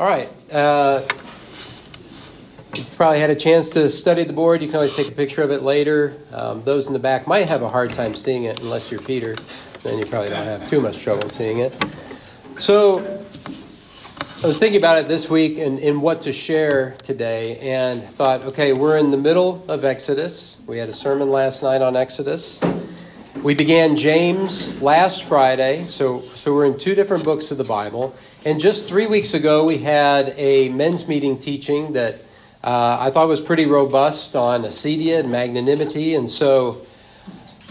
All right. Uh, you probably had a chance to study the board. You can always take a picture of it later. Um, those in the back might have a hard time seeing it unless you're Peter. Then you probably don't have too much trouble seeing it. So I was thinking about it this week and, and what to share today, and thought, okay, we're in the middle of Exodus. We had a sermon last night on Exodus. We began James last Friday, so, so we're in two different books of the Bible. And just three weeks ago, we had a men's meeting teaching that uh, I thought was pretty robust on acedia and magnanimity. And so,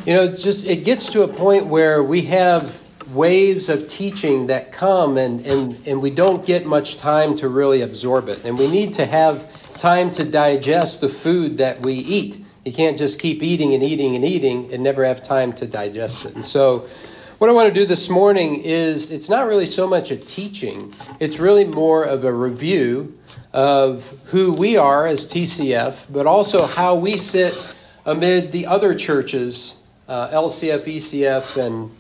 you know, just it gets to a point where we have waves of teaching that come and, and, and we don't get much time to really absorb it. And we need to have time to digest the food that we eat. You can't just keep eating and eating and eating and never have time to digest it. And so, what I want to do this morning is it's not really so much a teaching, it's really more of a review of who we are as TCF, but also how we sit amid the other churches, uh, LCF, ECF, and,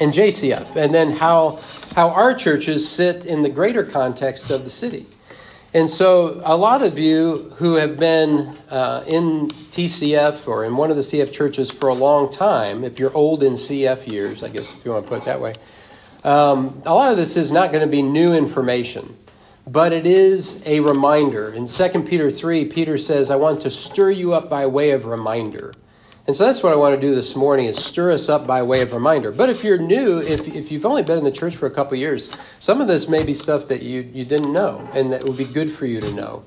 and JCF, and then how, how our churches sit in the greater context of the city. And so, a lot of you who have been uh, in TCF or in one of the CF churches for a long time, if you're old in CF years, I guess if you want to put it that way, um, a lot of this is not going to be new information, but it is a reminder. In 2 Peter 3, Peter says, I want to stir you up by way of reminder. And so that's what I want to do this morning is stir us up by way of reminder. But if you're new, if, if you've only been in the church for a couple years, some of this may be stuff that you, you didn't know and that would be good for you to know.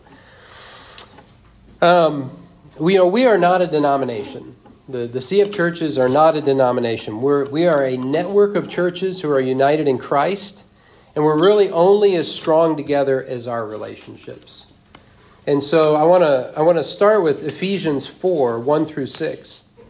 Um, we are, we are not a denomination. The, the CF churches are not a denomination. We're, we are a network of churches who are united in Christ, and we're really only as strong together as our relationships. And so I want to I want to start with Ephesians 4 1 through 6.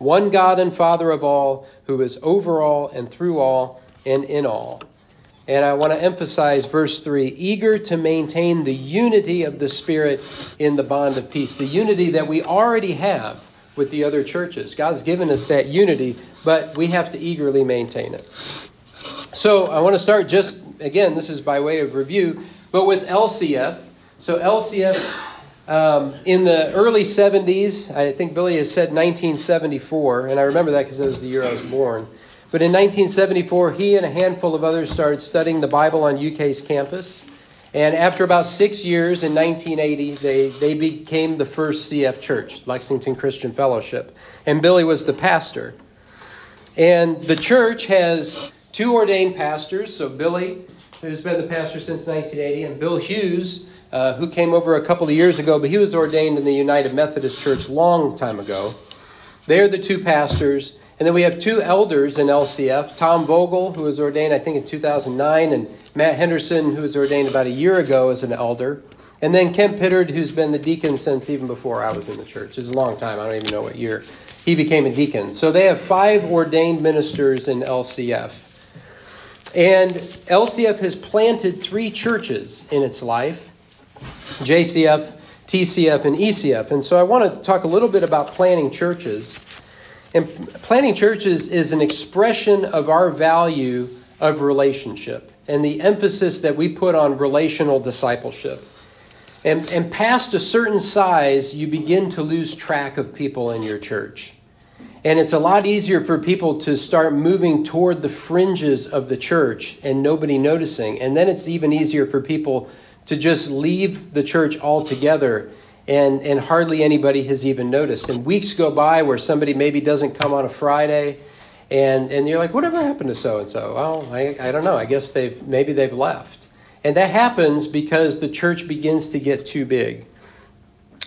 one God and Father of all, who is over all and through all and in all. And I want to emphasize verse 3 eager to maintain the unity of the Spirit in the bond of peace, the unity that we already have with the other churches. God's given us that unity, but we have to eagerly maintain it. So I want to start just, again, this is by way of review, but with LCF. So LCF um, in the early 70s, I think Billy has said 1974, and I remember that because that was the year I was born. But in 1974, he and a handful of others started studying the Bible on UK's campus. And after about six years in 1980, they, they became the first CF church, Lexington Christian Fellowship. And Billy was the pastor. And the church has two ordained pastors. So Billy, who's been the pastor since 1980, and Bill Hughes, uh, who came over a couple of years ago, but he was ordained in the United Methodist Church long time ago. They're the two pastors. And then we have two elders in LCF Tom Vogel, who was ordained, I think, in 2009, and Matt Henderson, who was ordained about a year ago as an elder. And then Kent Pittard, who's been the deacon since even before I was in the church. It's a long time. I don't even know what year he became a deacon. So they have five ordained ministers in LCF. And LCF has planted three churches in its life. JCF, TCF, and ECF. And so I want to talk a little bit about planting churches. And planting churches is an expression of our value of relationship and the emphasis that we put on relational discipleship. And, and past a certain size, you begin to lose track of people in your church. And it's a lot easier for people to start moving toward the fringes of the church and nobody noticing. And then it's even easier for people to just leave the church altogether and, and hardly anybody has even noticed. And weeks go by where somebody maybe doesn't come on a Friday and, and you're like, whatever happened to so and so? Well, I, I don't know. I guess they've maybe they've left. And that happens because the church begins to get too big.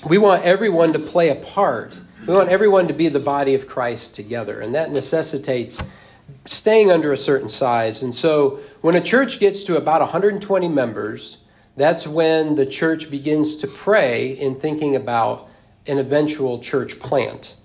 We want everyone to play a part. We want everyone to be the body of Christ together. And that necessitates staying under a certain size. And so when a church gets to about 120 members, That's when the church begins to pray in thinking about an eventual church plant.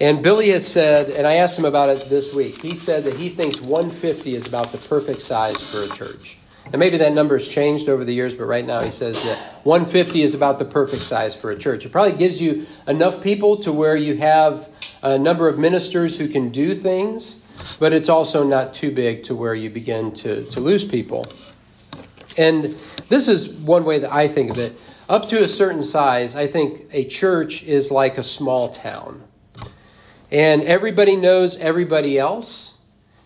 And Billy has said, and I asked him about it this week, he said that he thinks 150 is about the perfect size for a church. And maybe that number has changed over the years, but right now he says that 150 is about the perfect size for a church. It probably gives you enough people to where you have a number of ministers who can do things, but it's also not too big to where you begin to, to lose people. And this is one way that I think of it. Up to a certain size, I think a church is like a small town. And everybody knows everybody else.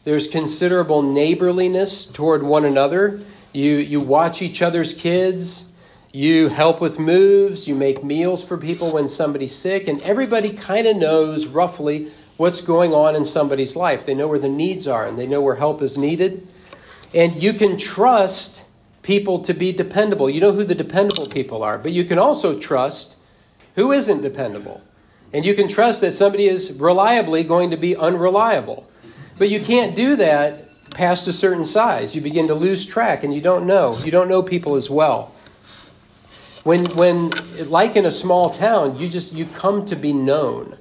There's considerable neighborliness toward one another. You, you watch each other's kids. You help with moves. You make meals for people when somebody's sick. And everybody kind of knows roughly what's going on in somebody's life. They know where the needs are and they know where help is needed. And you can trust people to be dependable. You know who the dependable people are, but you can also trust who isn't dependable. And you can trust that somebody is reliably going to be unreliable. But you can't do that past a certain size. You begin to lose track and you don't know. You don't know people as well. When, when like in a small town, you just you come to be known.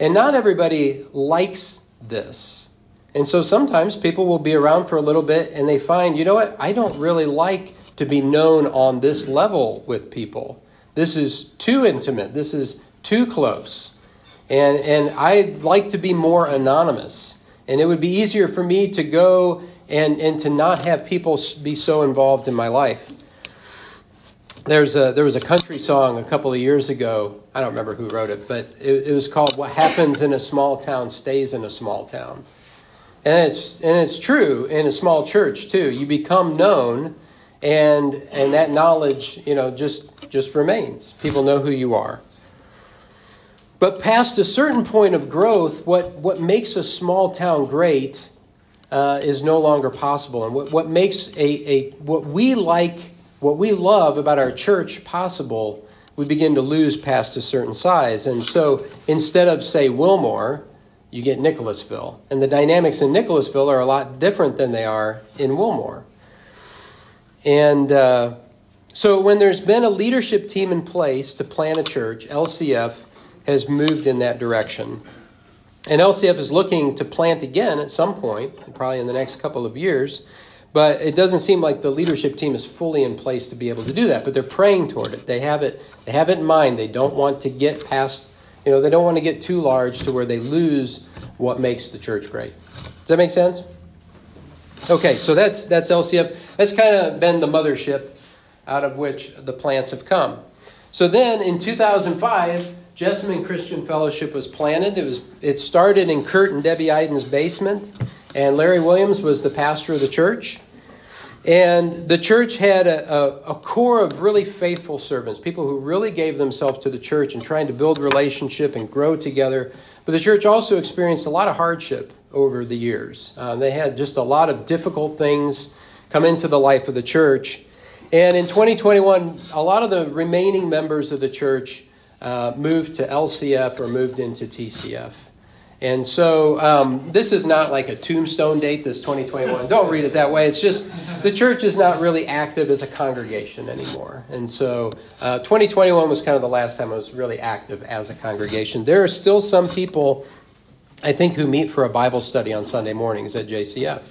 And not everybody likes this. And so sometimes people will be around for a little bit and they find, you know what, I don't really like to be known on this level with people. This is too intimate. This is too close. And, and I'd like to be more anonymous. And it would be easier for me to go and, and to not have people be so involved in my life. There's a, there was a country song a couple of years ago. I don't remember who wrote it, but it, it was called What Happens in a Small Town Stays in a Small Town. And it's and it's true in a small church too. You become known and and that knowledge, you know, just just remains. People know who you are. But past a certain point of growth, what, what makes a small town great uh, is no longer possible. And what, what makes a, a what we like, what we love about our church possible, we begin to lose past a certain size. And so instead of, say, Wilmore, you get Nicholasville. And the dynamics in Nicholasville are a lot different than they are in Wilmore. And uh, so when there's been a leadership team in place to plan a church, LCF has moved in that direction. And LCF is looking to plant again at some point, probably in the next couple of years. But it doesn't seem like the leadership team is fully in place to be able to do that. But they're praying toward it. They have it. They have it in mind. They don't want to get past you know, they don't want to get too large to where they lose what makes the church great. Does that make sense? Okay, so that's that's LCF. That's kind of been the mothership out of which the plants have come. So then in 2005, Jessamine Christian Fellowship was planted. It was it started in Kurt and Debbie Iden's basement, and Larry Williams was the pastor of the church. And the church had a, a, a, core of really faithful servants, people who really gave themselves to the church and trying to build relationship and grow together. But the church also experienced a lot of hardship over the years. Uh, they had just a lot of difficult things come into the life of the church. And in 2021, a lot of the remaining members of the church uh, moved to LCF or moved into TCF. And so um, this is not like a tombstone date, this 2021. Don't read it that way. It's just the church is not really active as a congregation anymore. And so uh, 2021 was kind of the last time I was really active as a congregation. There are still some people, I think, who meet for a Bible study on Sunday mornings at JCF.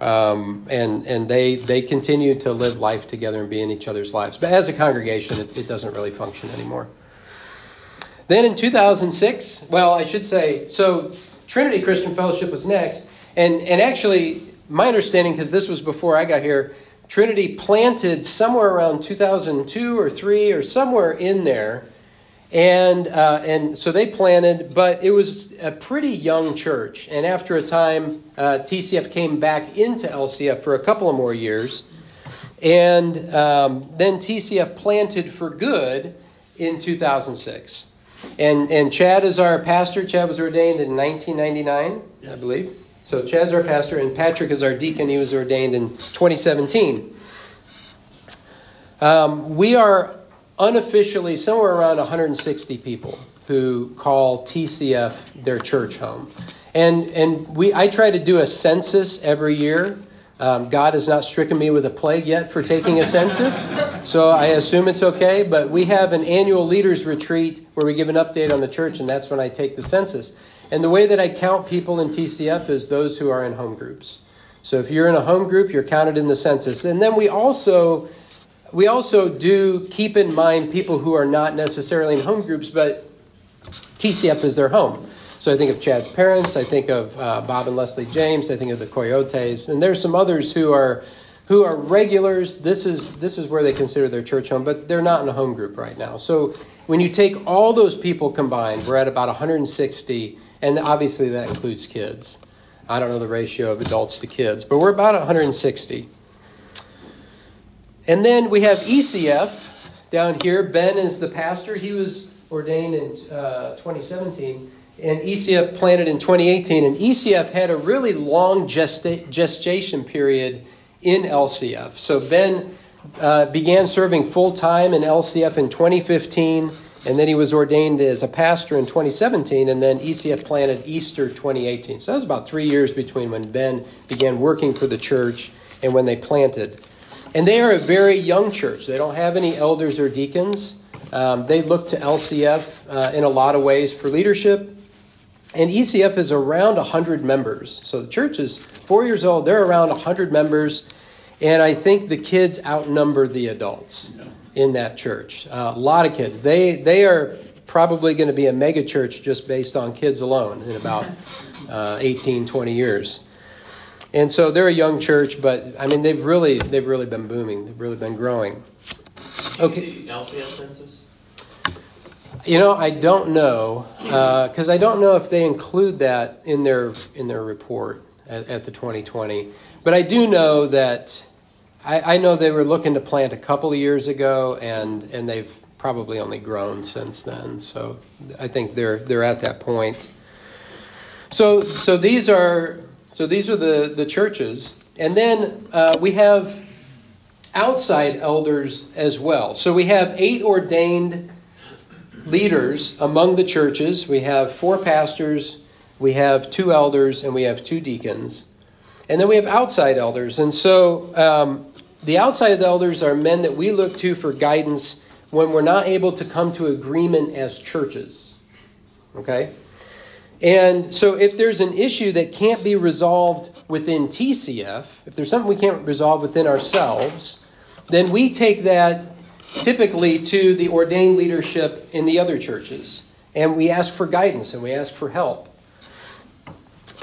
Um, and and they, they continue to live life together and be in each other's lives. But as a congregation, it, it doesn't really function anymore. Then in 2006, well, I should say, so Trinity Christian Fellowship was next. And, and actually, my understanding, because this was before I got here, Trinity planted somewhere around 2002 or 3 or somewhere in there. And, uh, and so they planted, but it was a pretty young church. And after a time, uh, TCF came back into LCF for a couple of more years. And um, then TCF planted for good in 2006. And, and Chad is our pastor. Chad was ordained in 1999, yes. I believe. So Chad's our pastor, and Patrick is our deacon. He was ordained in 2017. Um, we are unofficially somewhere around 160 people who call TCF their church home. And, and we, I try to do a census every year Um, God has not stricken me with a plague yet for taking a census, so I assume it's okay. But we have an annual leaders retreat where we give an update on the church, and that's when I take the census. And the way that I count people in TCF is those who are in home groups. So if you're in a home group, you're counted in the census. And then we also we also do keep in mind people who are not necessarily in home groups, but TCF is their home. So I think of Chad's parents, I think of uh, Bob and Leslie James, I think of the Coyotes, and there's some others who are who are regulars. This is this is where they consider their church home, but they're not in a home group right now. So when you take all those people combined, we're at about 160, and obviously that includes kids. I don't know the ratio of adults to kids, but we're about 160. And then we have ECF down here. Ben is the pastor. He was ordained in uh, 2017 and ECF planted in 2018. And ECF had a really long gesta- gestation period in LCF. So Ben uh, began serving full time in LCF in 2015, and then he was ordained as a pastor in 2017, and then ECF planted Easter 2018. So that was about three years between when Ben began working for the church and when they planted. And they are a very young church. They don't have any elders or deacons. Um, they look to LCF uh, in a lot of ways for leadership. And ECF is around 100 members. So the church is four years old. They're around 100 members. And I think the kids outnumber the adults in that church. Uh, a lot of kids. They, they are probably going to be a mega church just based on kids alone in about uh, 18, 20 years. And so they're a young church, but I mean they've really they've really been booming. They've really been growing. Okay. The LCF census. You know, I don't know because uh, I don't know if they include that in their in their report at, at the 2020. But I do know that I, I, know they were looking to plant a couple of years ago, and and they've probably only grown since then. So I think they're they're at that point. So so these are so these are the the churches, and then uh, we have outside elders as well. So we have eight ordained leaders among the churches. We have four pastors, we have two elders, and we have two deacons. And then we have outside elders. And so um, the outside elders are men that we look to for guidance when we're not able to come to agreement as churches. Okay? And so if there's an issue that can't be resolved within TCF, if there's something we can't resolve within ourselves, then we take that typically to the ordained leadership in the other churches. And we ask for guidance and we ask for help.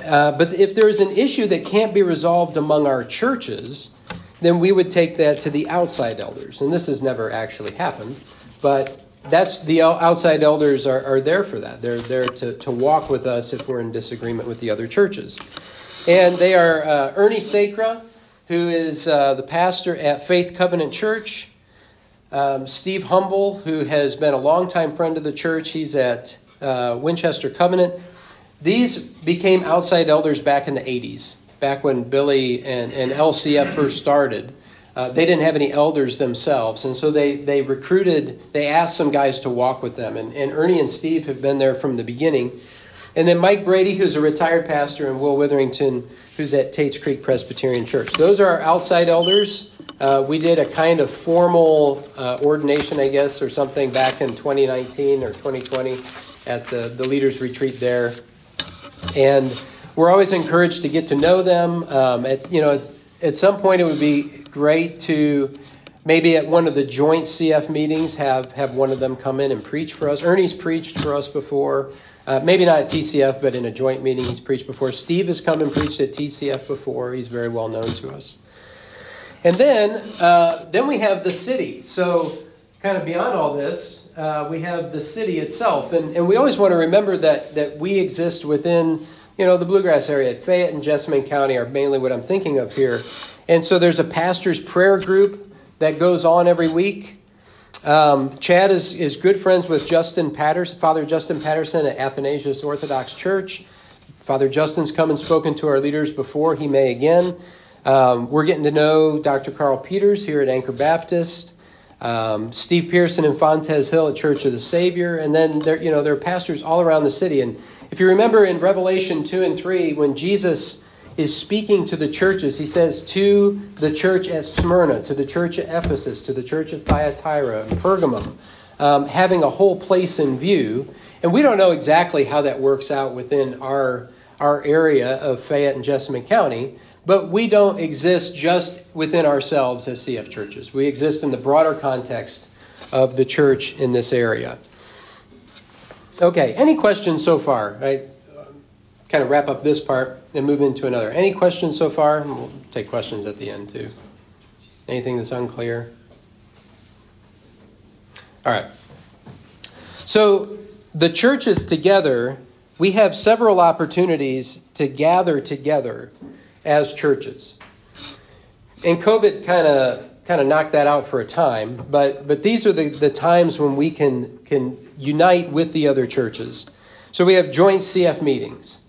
Uh, but if there's an issue that can't be resolved among our churches, then we would take that to the outside elders. And this has never actually happened, but that's the outside elders are, are there for that. They're there to, to walk with us if we're in disagreement with the other churches. And they are uh, Ernie Sacra, who is uh, the pastor at Faith Covenant Church. Um, Steve Humble, who has been a longtime friend of the church, he's at uh, Winchester Covenant. These became outside elders back in the 80s, back when Billy and, and LCF first started. Uh, they didn't have any elders themselves, and so they, they recruited, they asked some guys to walk with them. And, and Ernie and Steve have been there from the beginning. And then Mike Brady, who's a retired pastor, and Will Witherington, who's at Tates Creek Presbyterian Church. Those are our outside elders. Uh, we did a kind of formal uh, ordination, I guess, or something back in 2019 or 2020 at the, the leaders' retreat there. And we're always encouraged to get to know them. Um, it's, you know, at some point it would be great to maybe at one of the joint CF meetings have, have one of them come in and preach for us. Ernie's preached for us before. Uh, maybe not at TCF, but in a joint meeting he's preached before. Steve has come and preached at TCF before. He's very well known to us. And then, uh, then we have the city. So, kind of beyond all this, uh, we have the city itself, and, and we always want to remember that that we exist within, you know, the bluegrass area. Fayette and Jessamine County are mainly what I'm thinking of here. And so, there's a pastor's prayer group that goes on every week. Um, Chad is, is good friends with Justin Patterson, Father Justin Patterson at Athanasius Orthodox Church. Father Justin's come and spoken to our leaders before. He may again. Um, we're getting to know Dr. Carl Peters here at Anchor Baptist, um, Steve Pearson and Fontez Hill at Church of the Savior, and then there, you know, there are pastors all around the city. And if you remember in Revelation 2 and 3, when Jesus is speaking to the churches. He says, to the church at Smyrna, to the church at Ephesus, to the church at Thyatira and Pergamum, um, having a whole place in view. And we don't know exactly how that works out within our, our area of Fayette and Jessamine County, but we don't exist just within ourselves as CF churches. We exist in the broader context of the church in this area. Okay, any questions so far? I kind of wrap up this part and move into another. Any questions so far? We'll take questions at the end too. Anything that's unclear? All right. So the churches together, we have several opportunities to gather together as churches. And COVID kind of kind of knocked that out for a time, but but these are the, the times when we can can unite with the other churches. So we have joint CF meetings.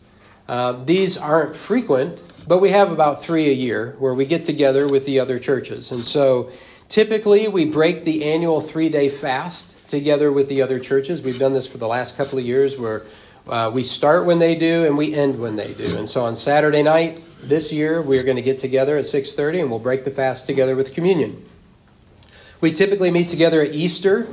Uh, these aren't frequent, but we have about three a year where we get together with the other churches. And so typically we break the annual three day fast together with the other churches. We've done this for the last couple of years where uh, we start when they do and we end when they do. And so on Saturday night this year, we are going to get together at 6:30 and we'll break the fast together with communion. We typically meet together at Easter,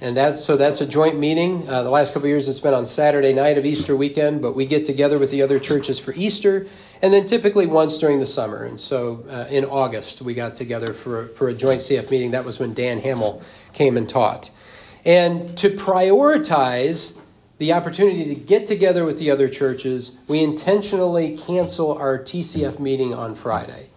and that's so that's a joint meeting. Uh, the last couple years, it's been on Saturday night of Easter weekend, but we get together with the other churches for Easter, and then typically once during the summer. And so uh, in August, we got together for for a joint CF meeting. That was when Dan Hamill came and taught. And to prioritize the opportunity to get together with the other churches, we intentionally cancel our TCF meeting on Friday.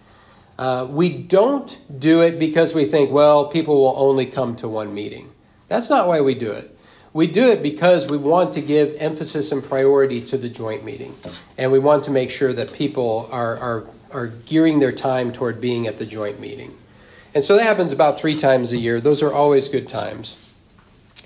Uh, we don't do it because we think, well, people will only come to one meeting. That's not why we do it. We do it because we want to give emphasis and priority to the joint meeting. And we want to make sure that people are, are, are gearing their time toward being at the joint meeting. And so that happens about three times a year. Those are always good times.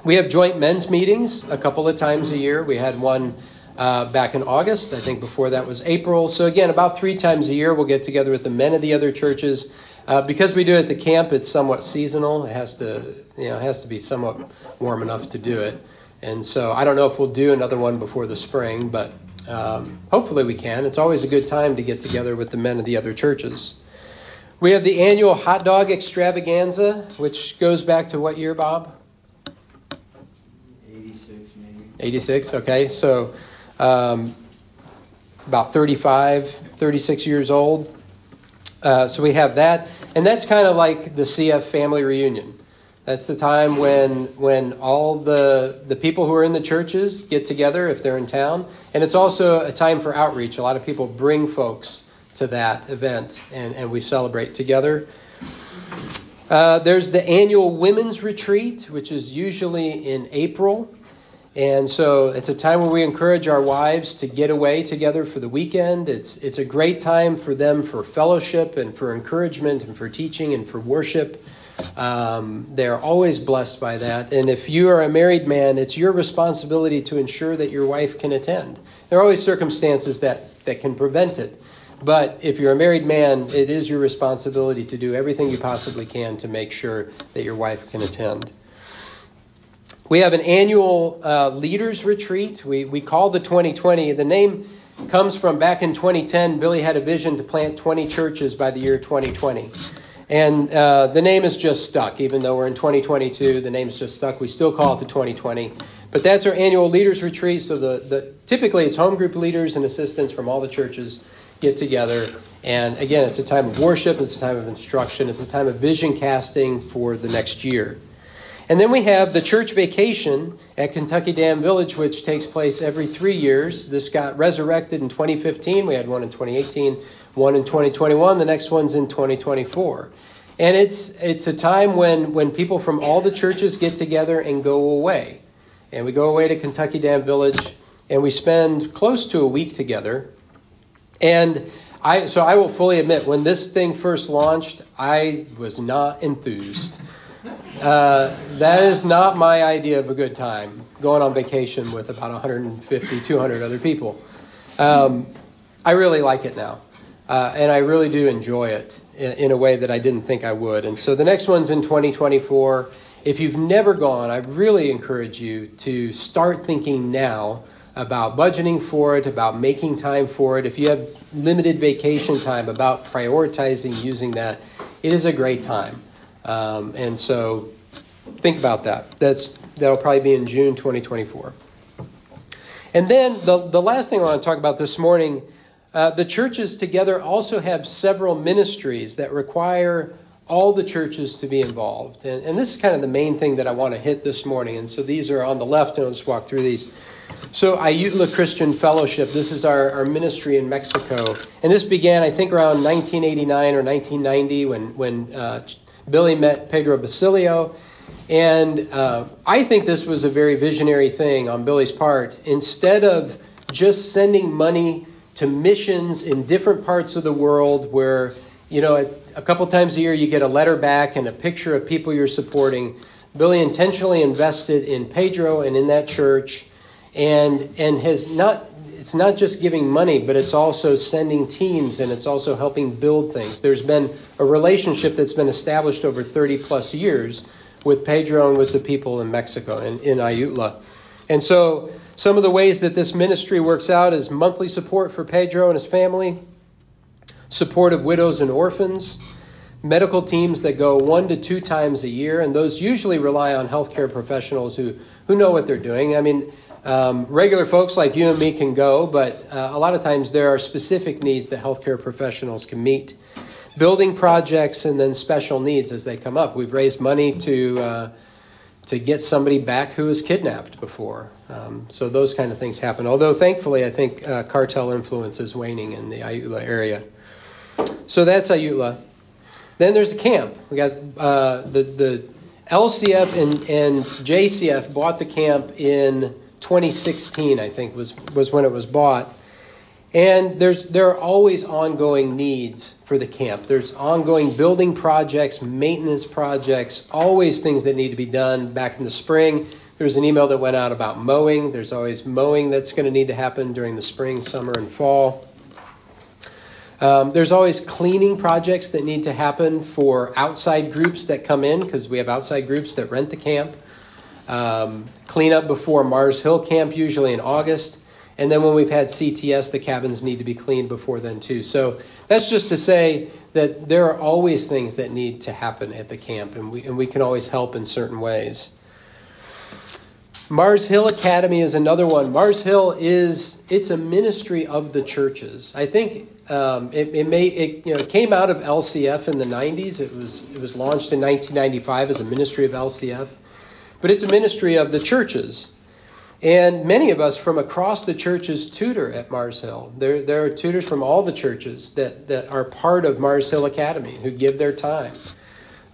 We have joint men's meetings a couple of times a year. We had one uh, back in August. I think before that was April. So, again, about three times a year, we'll get together with the men of the other churches. Uh, because we do it at the camp, it's somewhat seasonal. It has to, you know, has to be somewhat warm enough to do it. And so, I don't know if we'll do another one before the spring, but um, hopefully we can. It's always a good time to get together with the men of the other churches. We have the annual hot dog extravaganza, which goes back to what year, Bob? 86, okay. So um, about 35, 36 years old. Uh, so we have that. And that's kind of like the CF family reunion. That's the time when when all the the people who are in the churches get together if they're in town, and it's also a time for outreach. A lot of people bring folks to that event, and and we celebrate together. Uh, there's the annual women's retreat, which is usually in April. And so it's a time where we encourage our wives to get away together for the weekend. It's, it's a great time for them for fellowship and for encouragement and for teaching and for worship. Um, they're always blessed by that. And if you are a married man, it's your responsibility to ensure that your wife can attend. There are always circumstances that, that can prevent it. But if you're a married man, it is your responsibility to do everything you possibly can to make sure that your wife can attend. We have an annual uh, leaders retreat. We, we call the 2020. The name comes from back in 2010. Billy had a vision to plant 20 churches by the year 2020. And uh, the name is just stuck. Even though we're in 2022, the name's just stuck. We still call it the 2020. But that's our annual leaders retreat. So the, the typically it's home group leaders and assistants from all the churches get together. And again, it's a time of worship, it's a time of instruction, it's a time of vision casting for the next year. And then we have the church vacation at Kentucky Dam Village, which takes place every three years. This got resurrected in 2015. We had one in 2018, one in 2021. The next one's in 2024. And it's, it's a time when, when people from all the churches get together and go away. And we go away to Kentucky Dam Village and we spend close to a week together. And I, so I will fully admit, when this thing first launched, I was not enthused. Uh, that is not my idea of a good time, going on vacation with about 150, 200 other people. Um, I really like it now, uh, and I really do enjoy it in, in, a way that I didn't think I would. And so the next one's in 2024. If you've never gone, I really encourage you to start thinking now about budgeting for it, about making time for it. If you have limited vacation time, about prioritizing using that, it is a great time. Um, and so think about that. That's that'll probably be in June 2024. And then the, the last thing I want to talk about this morning uh, the churches together also have several ministries that require all the churches to be involved. And, and this is kind of the main thing that I want to hit this morning. And so these are on the left, and I'll just walk through these. So, Ayutla Christian Fellowship, this is our, our ministry in Mexico. And this began, I think, around 1989 or 1990 when, when uh, Billy met Pedro Basilio. And uh, I think this was a very visionary thing on Billy's part. Instead of just sending money to missions in different parts of the world where, you know, a couple times a year you get a letter back and a picture of people you're supporting. Billy intentionally invested in Pedro and in that church and and has not it's not just giving money, but it's also sending teams and it's also helping build things. There's been a relationship that's been established over 30 plus years with Pedro and with the people in Mexico and in Ayutla. And so some of the ways that this ministry works out is monthly support for Pedro and his family, support of widows and orphans, medical teams that go one to two times a year, and those usually rely on healthcare professionals who, who know what they're doing. I mean, um, regular folks like you and me can go, but uh, a lot of times there are specific needs that healthcare professionals can meet. Building projects and then special needs as they come up. We've raised money to. Uh, to get somebody back who was kidnapped before. Um, so those kind of things happen. Although thankfully, I think uh, cartel influence is waning in the Ayutla area. So that's Ayutla. Then there's the camp. We got uh, the the LCF and, and JCF bought the camp in 2016. I think was was when it was bought. And there's there are always ongoing needs for the camp. There's ongoing building projects, maintenance projects, always things that need to be done. Back in the spring, there was an email that went out about mowing. There's always mowing that's going to need to happen during the spring, summer, and fall. Um, there's always cleaning projects that need to happen for outside groups that come in because we have outside groups that rent the camp. Um, clean up before Mars Hill Camp, usually in August. And then when we've had CTS, the cabins need to be cleaned before then, too. So that's just to say that there are always things that need to happen at the camp, and we, and we can always help in certain ways. Mars Hill Academy is another one. Mars Hill is it's a ministry of the churches. I think um, it, it, may it, you know came out of LCF in the 90s. It was it was launched in 1995 as a ministry of LCF, but it's a ministry of the churches. And many of us from across the churches tutor at Mars Hill. There, there are tutors from all the churches that, that are part of Mars Hill Academy who give their time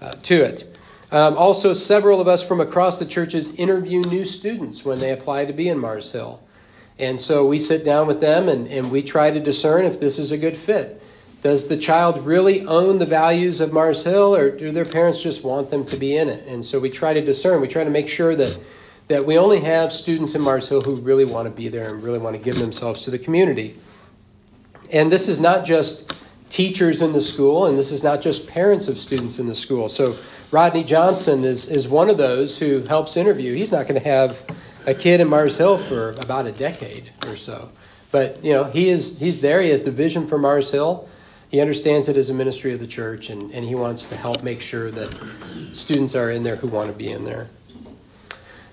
uh, to it. Um, also, several of us from across the churches interview new students when they apply to be in Mars Hill. And so we sit down with them and, and we try to discern if this is a good fit. Does the child really own the values of Mars Hill, or do their parents just want them to be in it? And so we try to discern. We try to make sure that that we only have students in Mars Hill who really want to be there and really want to give themselves to the community. And this is not just teachers in the school, and this is not just parents of students in the school. So Rodney Johnson is, is one of those who helps interview. He's not going to have a kid in Mars Hill for about a decade or so. But you know, he is he's there, he has the vision for Mars Hill. He understands it as a ministry of the church and, and he wants to help make sure that students are in there who want to be in there.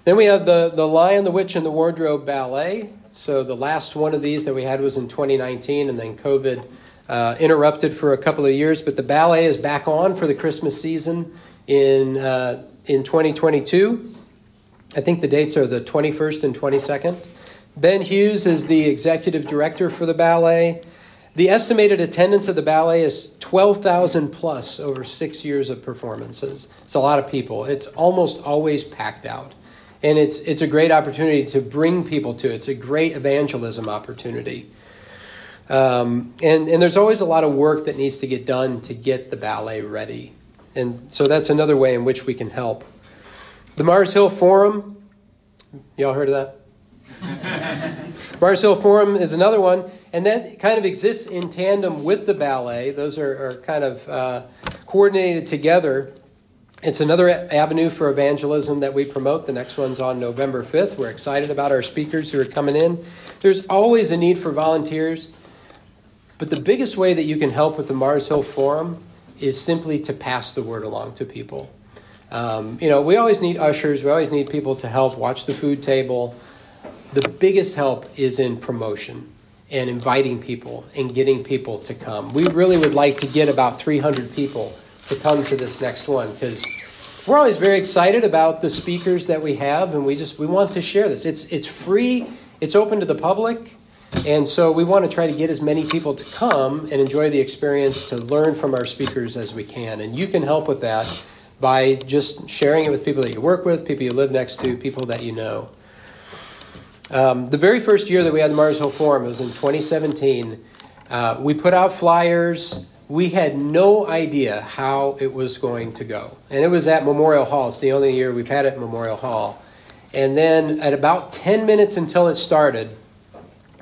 Then we have the, the Lion, the Witch, and the Wardrobe Ballet. So the last one of these that we had was in 2019, and then COVID uh, interrupted for a couple of years. But the ballet is back on for the Christmas season in, uh, in 2022. I think the dates are the 21st and 22nd. Ben Hughes is the executive director for the ballet. The estimated attendance of the ballet is 12,000 plus over six years of performances. It's a lot of people. It's almost always packed out and it's it's a great opportunity to bring people to it. It's a great evangelism opportunity. Um, and and there's always a lot of work that needs to get done to get the ballet ready, and so that's another way in which we can help. The Mars Hill Forum, y'all heard of that? Mars Hill Forum is another one, and that kind of exists in tandem with the ballet. Those are, are kind of uh, coordinated together. it's another avenue for evangelism that we promote. The next one's on November 5th. We're excited about our speakers who are coming in. There's always a need for volunteers, but the biggest way that you can help with the Mars Hill Forum is simply to pass the word along to people. Um, you know, we always need ushers, we always need people to help watch the food table. The biggest help is in promotion and inviting people and getting people to come. We really would like to get about 300 people to come to this next one because we're always very excited about the speakers that we have and we just we want to share this. It's it's free, it's open to the public. And so we want to try to get as many people to come and enjoy the experience to learn from our speakers as we can. And you can help with that by just sharing it with people that you work with, people you live next to, people that you know. Um, the very first year that we had the Mars Hill Forum was in 2017. Uh, we put out flyers. We had no idea how it was going to go. And it was at Memorial Hall. It's the only year we've had it at Memorial Hall. And then at about 10 minutes until it started,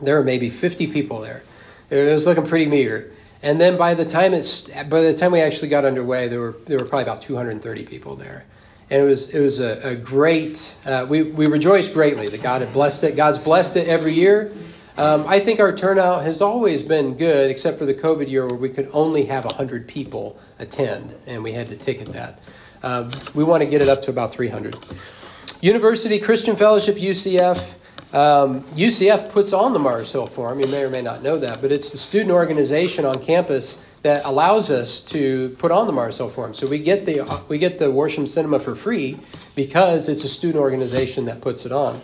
there were maybe 50 people there. It was looking pretty meager. And then by the time it's by the time we actually got underway, there were there were probably about 230 people there, and it was it was a, a great. Uh, we we rejoiced greatly that God had blessed it. God's blessed it every year. Um, I think our turnout has always been good, except for the COVID year where we could only have 100 people attend, and we had to ticket that. Um, we want to get it up to about 300. University Christian Fellowship UCF um, UCF puts on the Mars Hill Forum. You may or may not know that, but it's the student organization on campus that allows us to put on the Mars Hill Forum. So we get the we get the Worsham Cinema for free because it's a student organization that puts it on.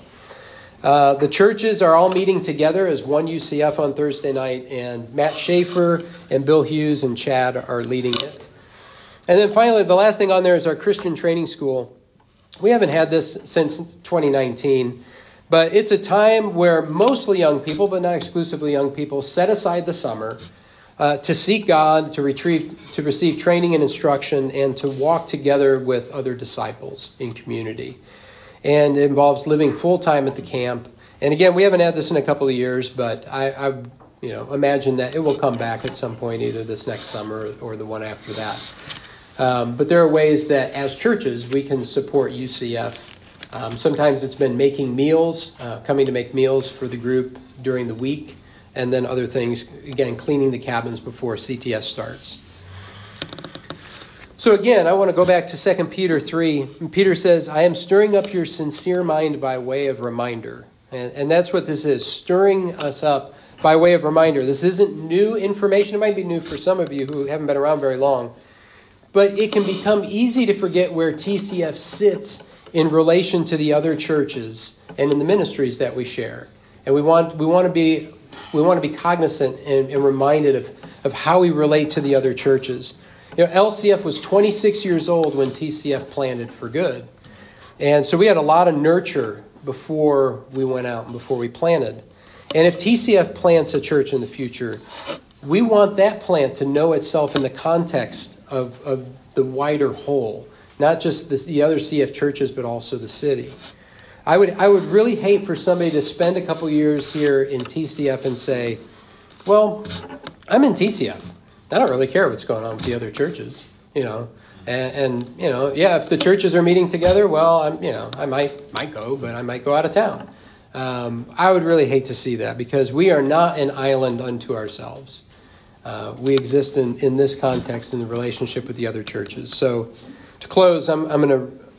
Uh, the churches are all meeting together as one UCF on Thursday night, and Matt Schaefer and Bill Hughes and Chad are leading it. And then finally, the last thing on there is our Christian Training School. We haven't had this since 2019. But it's a time where mostly young people, but not exclusively young people, set aside the summer uh, to seek God, to retrieve, to receive training and instruction, and to walk together with other disciples in community. And involves living full time at the camp. And again, we haven't had this in a couple of years, but I, I you know, imagine that it will come back at some point, either this next summer or the one after that. Um, but there are ways that, as churches, we can support UCF um, sometimes it's been making meals, uh, coming to make meals for the group during the week, and then other things, again, cleaning the cabins before CTS starts. So again, I want to go back to 2 Peter 3. Peter says, I am stirring up your sincere mind by way of reminder. And, and that's what this is stirring us up by way of reminder. This isn't new information. It might be new for some of you who haven't been around very long. But it can become easy to forget where TCF sits in relation to the other churches and in the ministries that we share. And we want, we want to be we want to be cognizant and, and, reminded of, of how we relate to the other churches. You know, LCF was 26 years old when TCF planted for good. And so we had a lot of nurture before we went out and before we planted. And if TCF plants a church in the future, we want that plant to know itself in the context of, of the wider whole not just the, the other CF churches, but also the city. I would, I would really hate for somebody to spend a couple years here in TCF and say, well, I'm in TCF. I don't really care what's going on with the other churches, you know. And, and, you know, yeah, if the churches are meeting together, well, I'm, you know, I might might go, but I might go out of town. Um, I would really hate to see that because we are not an island unto ourselves. Uh, we exist in, in this context in the relationship with the other churches. So to close, I'm, I'm going to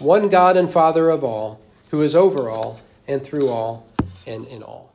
one God and Father of all, who is over all and through all and in all.